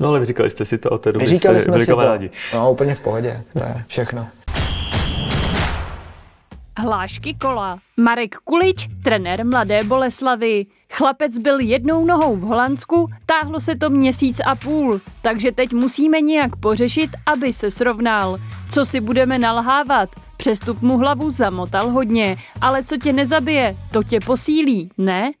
No ale říkali jste si to o té době, Říkali jsme si to, no úplně v pohodě, to je všechno. Hlášky kola. Marek Kulič, trenér Mladé Boleslavy. Chlapec byl jednou nohou v Holandsku, táhlo se to měsíc a půl, takže teď musíme nějak pořešit, aby se srovnal. Co si budeme nalhávat? Přestup mu hlavu zamotal hodně, ale co tě nezabije, to tě posílí, ne?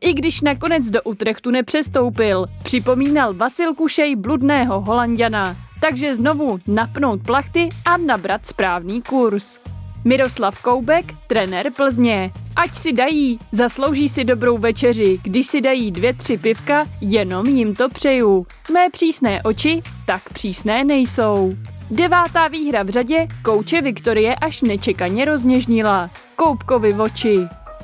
I když nakonec do Utrechtu nepřestoupil, připomínal Vasil Kušej bludného Holandiana. Takže znovu napnout plachty a nabrat správný kurz. Miroslav Koubek, trenér Plzně. Ať si dají, zaslouží si dobrou večeři, když si dají dvě, tři pivka, jenom jim to přeju. Mé přísné oči tak přísné nejsou. Devátá výhra v řadě kouče Viktorie až nečekaně rozněžnila. Koupkovi v oči.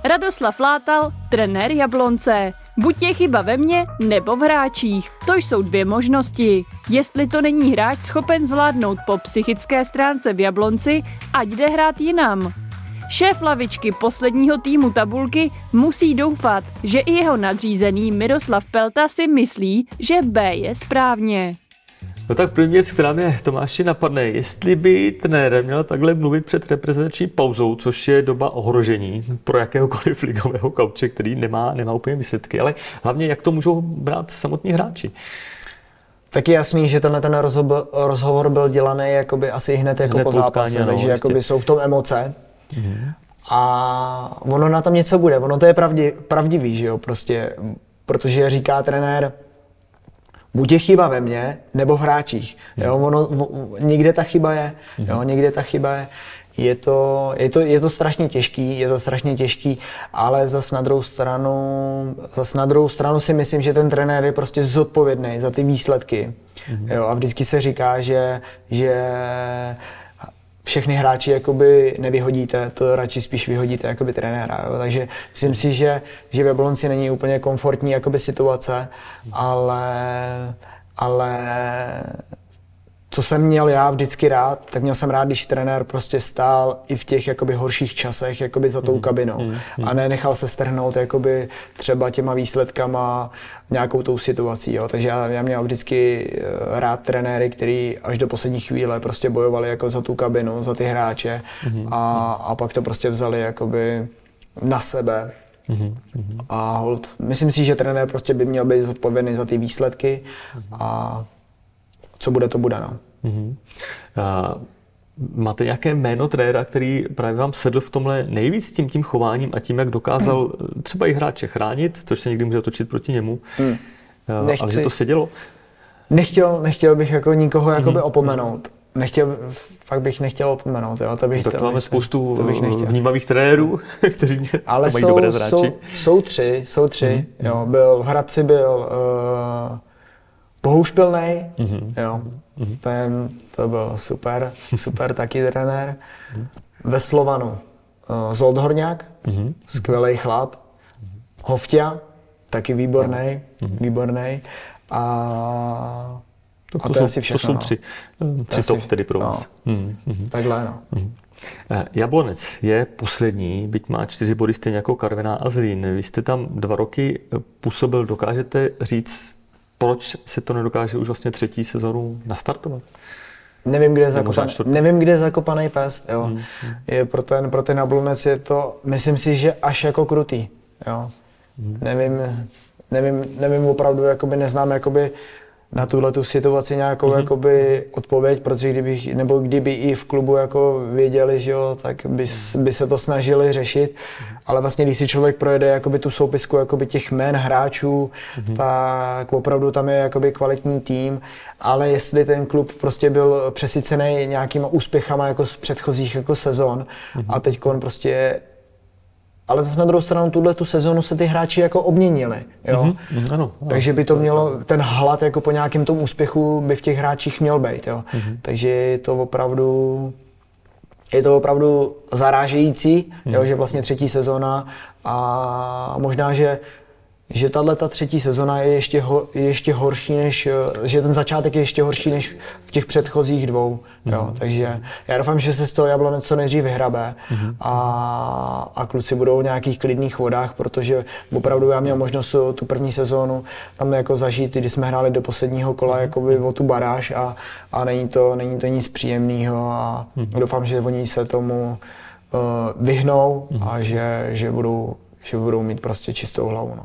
Radoslav Látal, trenér Jablonce. Buď je chyba ve mně, nebo v hráčích. To jsou dvě možnosti. Jestli to není hráč schopen zvládnout po psychické stránce v Jablonci, ať jde hrát jinam. Šéf lavičky posledního týmu tabulky musí doufat, že i jeho nadřízený Miroslav Pelta si myslí, že B je správně. No tak první věc, která mě Tomáši napadne, jestli by trenér měl takhle mluvit před reprezentační pauzou, což je doba ohrožení pro jakéhokoliv ligového kauče, který nemá, nemá úplně výsledky, ale hlavně jak to můžou brát samotní hráči. Tak je jasný, že tenhle ten rozhovor, rozhovor byl dělaný jakoby asi hned jako hned po zápase, no, takže jakoby jsou v tom emoce. Mm-hmm. A ono na tom něco bude, ono to je pravdi, pravdivý, že jo, prostě, protože říká trenér, buď je chyba ve mně, nebo v hráčích. Jo, ono, někde ta chyba je, jo, někde ta chyba je. Je to, je, to, je to strašně těžký, je to strašně těžký, ale zas na druhou stranu, zas na druhou stranu si myslím, že ten trenér je prostě zodpovědný za ty výsledky. Mm-hmm. Jo, a vždycky se říká, že, že všechny hráči jakoby nevyhodíte, to radši spíš vyhodíte jakoby trenéra. Jo. Takže myslím si, že, že v Jablonci není úplně komfortní jakoby situace, ale, ale co jsem měl já vždycky rád, tak měl jsem rád, když trenér prostě stál i v těch jakoby horších časech jakoby za tou mhm. kabinou mm, mm, a ne nechal se strhnout jakoby třeba těma výsledkama nějakou tou situací. Jo. Takže já, já měl vždycky eh, rád trenéry, který až do poslední chvíle prostě bojovali jako za tu kabinu, za ty hráče mm, a, a pak to prostě vzali jakoby na sebe. Mm-hmm. A hold, myslím si, že trenér prostě by měl být zodpovědný za ty výsledky a co bude, to bude. No. Mm-hmm. A máte nějaké jméno trenéra, který právě vám sedl v tomhle nejvíc tím tím chováním a tím, jak dokázal třeba i hráče chránit, což se někdy může točit proti němu, mm. Nechci. ale že to sedělo? Nechtěl, nechtěl bych jako nikoho jakoby mm-hmm. opomenout. Nechtěl, fakt bych nechtěl opomenout, jo, to bych, tak to, to máme bych, spoustu to bych nechtěl. vnímavých trenérů, kteří Ale mají jsou, dobré zráči. Jsou, jsou tři, jsou tři, mm-hmm. jo, byl, v Hradci byl uh, Bohušpilnej, mm-hmm. jo, mm-hmm. ten, to byl super, super taky trenér. Ve Slovanu uh, Zoldhorňák, mm-hmm. skvělý chlap. Mm-hmm. Hoftia, taky výborný, mm-hmm. výborný. A to, to, a to jsou, asi všechno. To jsou no. tři, no. tři top tedy pro vás. No. Mm-hmm. Takhle, no. Mm-hmm. Jablonec je poslední, byť má čtyři body stejně jako Karviná a Zlín. Vy jste tam dva roky působil, dokážete říct proč si to nedokáže už vlastně třetí sezonu nastartovat? Nevím, kde je zakopaný, nevím, kde je zakopaný pes. Jo. Hmm. Je pro ten, pro ten ablonec je to, myslím si, že až jako krutý. Jo. Hmm. Nevím, nevím, nevím opravdu, jakoby neznám jakoby na tuhle tu situaci nějakou mm-hmm. jakoby odpověď, protože kdybych, nebo kdyby i v klubu jako věděli, že jo, tak by, by se to snažili řešit, mm-hmm. ale vlastně když si člověk projede jakoby tu soupisku jakoby těch jmén hráčů, mm-hmm. tak opravdu tam je jakoby kvalitní tým, ale jestli ten klub prostě byl přesycený nějakýma úspěchama jako z předchozích jako sezon mm-hmm. a teď on prostě ale zase na druhou stranu tuhle tu sezonu se ty hráči jako obměnili, jo. Mm-hmm, ano, ano, Takže by to mělo, ten hlad jako po nějakém tom úspěchu by v těch hráčích měl být, jo. Mm-hmm. Takže je to opravdu, je to opravdu zarážející, mm-hmm. jo, že vlastně třetí sezona a možná, že že tahle ta třetí sezona je ještě, ho, je ještě horší než, že ten začátek je ještě horší než v těch předchozích dvou. Mm-hmm. Jo. Mhm. Takže já doufám, že se z toho Jablonec co nejdřív vyhrabe mm-hmm. a, a kluci budou v nějakých klidných vodách, protože opravdu já měl možnost tu první sezónu tam jako zažít, když jsme hráli do posledního kola jakoby o tu baráž a, a není, to, není to nic příjemného a mm-hmm. doufám, že oni se tomu uh, vyhnou mm-hmm. a že, že, budou, že budou mít prostě čistou hlavu. No.